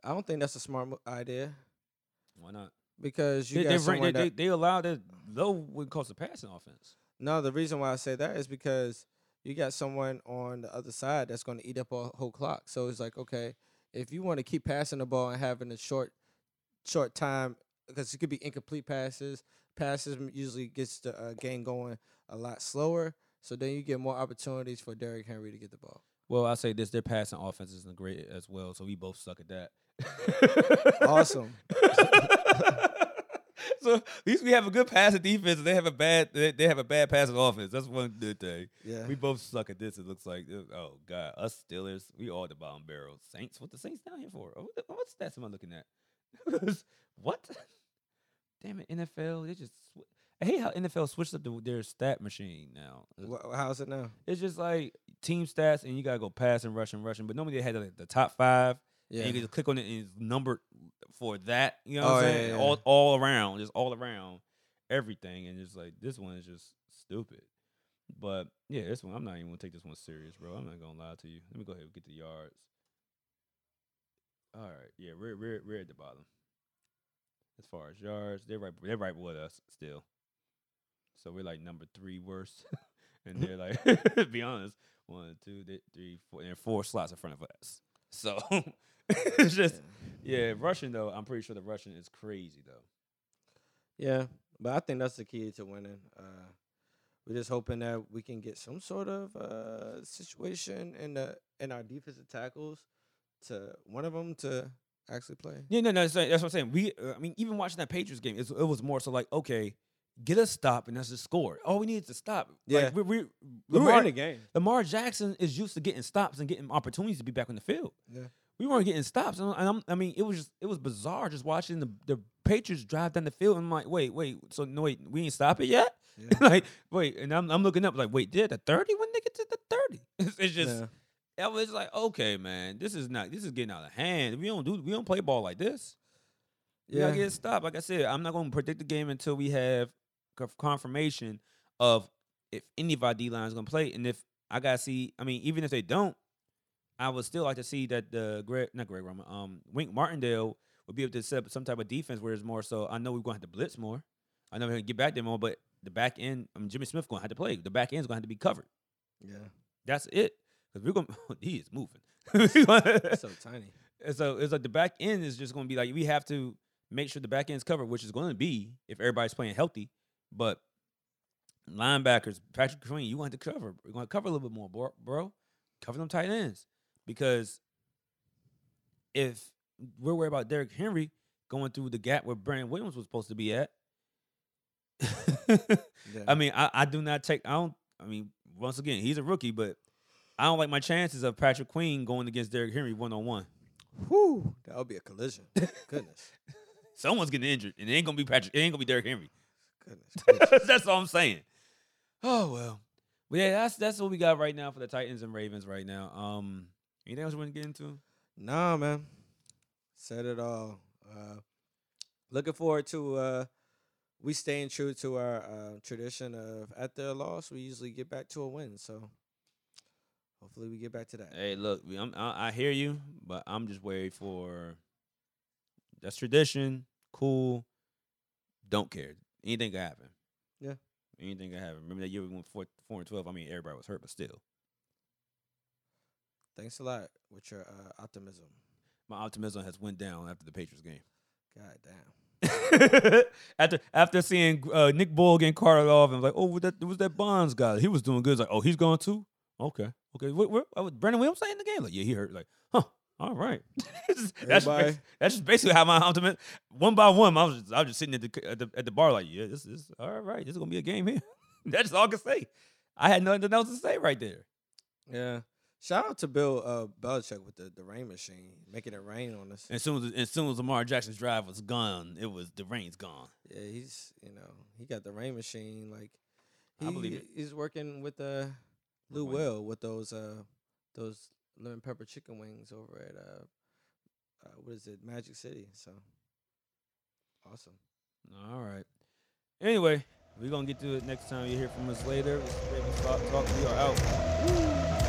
I don't think that's a smart idea Why not? because you They, got they, they, that, they, they allowed that low when it comes to passing offense. No, the reason why I say that is because you got someone on the other side that's going to eat up a whole clock. So it's like, okay, if you want to keep passing the ball and having a short, short time, because it could be incomplete passes. Passes usually gets the uh, game going a lot slower. So then you get more opportunities for Derrick Henry to get the ball. Well, I say this: their passing offense isn't great as well, so we both suck at that. Awesome. so at least we have a good passing defense. They have a bad. They, they have a bad passing offense. That's one good thing. Yeah. We both suck at this. It looks like. Oh God, us Steelers. We all the bottom barrel. Saints. What the Saints down here for? Oh, What, the, what stats am I looking at? what? Damn it, NFL. They just. I hate how NFL switched up the, their stat machine now. How's it now? It's just like team stats, and you gotta go passing, rushing, rushing. But normally they had like, the top five, Yeah. and you can just click on it and it's numbered for that. You know Oh, what I'm yeah, saying? yeah. All all around, just all around everything, and just like this one is just stupid. But yeah, this one I'm not even gonna take this one serious, bro. I'm not gonna lie to you. Let me go ahead and get the yards. All right, yeah, we're we're we're at the bottom. As far as yards, they're right they're right with us still. So we're like number three worst, and they're like, to be honest, one, two, three, four, two, th- four, and four slots in front of us. So it's just yeah, Russian though. I'm pretty sure the Russian is crazy though. Yeah, but I think that's the key to winning. Uh, we're just hoping that we can get some sort of uh, situation in the in our defensive tackles to one of them to actually play. Yeah, no, no, that's that's what I'm saying. We, uh, I mean, even watching that Patriots game, it's, it was more so like, okay, get a stop and that's just score. All we need is to stop. Yeah. like, we, we, We were in the game. Lamar Jackson is used to getting stops and getting opportunities to be back on the field. Yeah. we weren't getting stops, and I mean, it was just it was bizarre just watching the the Patriots drive down the field. And I'm like, wait, wait, so no, wait, we ain't stop it yet. Yeah. like, wait, and I'm I'm looking up like, wait, did the thirty when they get to the thirty? It's, it's just Yeah. I was like, okay, man, this is not this is getting out of hand. We don't do we don't play ball like this. Yeah. gotta get stopped. Like I said, I'm not gonna predict the game until we have confirmation of if any of our D line is gonna play, and if I gotta see. I mean, even if they don't, I would still like to see that the Greg, not Greg Roman, um, Wink Martindale would be able to set up some type of defense where it's more so. I know we're gonna have to blitz more. I know we're gonna get back there more, but the back end, I mean, Jimmy Smith gonna have to play. The back end's gonna have to be covered. Yeah, That's it. Because we're gonna, he is moving. So tiny. and so it's like the back end is just going to be like we have to make sure the back end's covered, which is going to be if everybody's playing healthy. But linebackers, Patrick Queen, you want to cover. We're going to cover a little bit more, bro. bro. Cover them tight ends because if we're worried about Derrick Henry going through the gap where Brandon Williams was supposed to be at. Yeah. I mean, I, I do not take. I don't. I mean, once again, he's a rookie, but I don't like my chances of Patrick Queen going against Derrick Henry one on one. Whew, that would be a collision. Goodness. Someone's getting injured, and it ain't gonna be Patrick. It ain't gonna be Derrick Henry. Goodness. that's all I'm saying. Oh well. But yeah, that's that's what we got right now for the Titans and Ravens right now. Um anything else you want to get into? Nah, man. Said it all. Uh, looking forward to uh, we staying true to our uh, tradition of at a loss, we usually get back to a win. So hopefully we get back to that. Hey, look, I'm, I, I hear you, but I'm just waiting for that's tradition. Cool. Don't care. Anything can happen. Yeah. Anything can happen. Remember that year we went four, four and twelve. I mean, everybody was hurt, but still, Thanks a lot with your uh, optimism. my optimism has went down after the Patriots game. God damn. after after seeing uh, Nick Bull getting carted off, and like, oh, was that was that Bonds guy? He was doing good. It's like, oh, he's gone too. Okay, okay. What, what, uh, was Brandon Williams saying in the game? Like, yeah, he hurt. Like, huh. All right. That's Everybody- that's just basically how my optimism. One by one, I was just, I was just sitting at the, at the at the bar like, yeah, this is all right. This is gonna be a game here. that's all I can say. I had nothing else to say right there. Yeah. Shout out to Bill uh, Belichick with the, the rain machine, making it rain on us. As soon as as soon as Lamar Jackson's drive was gone, it was the rain's gone. Yeah, he's you know he got the rain machine. Like he, I believe it. He's working with uh, Lou Will with those uh those lemon pepper chicken wings over at uh, uh what is it Magic City. So awesome. All right. Anyway, we're gonna get to it next time you hear from us later. This is Talk. We are out.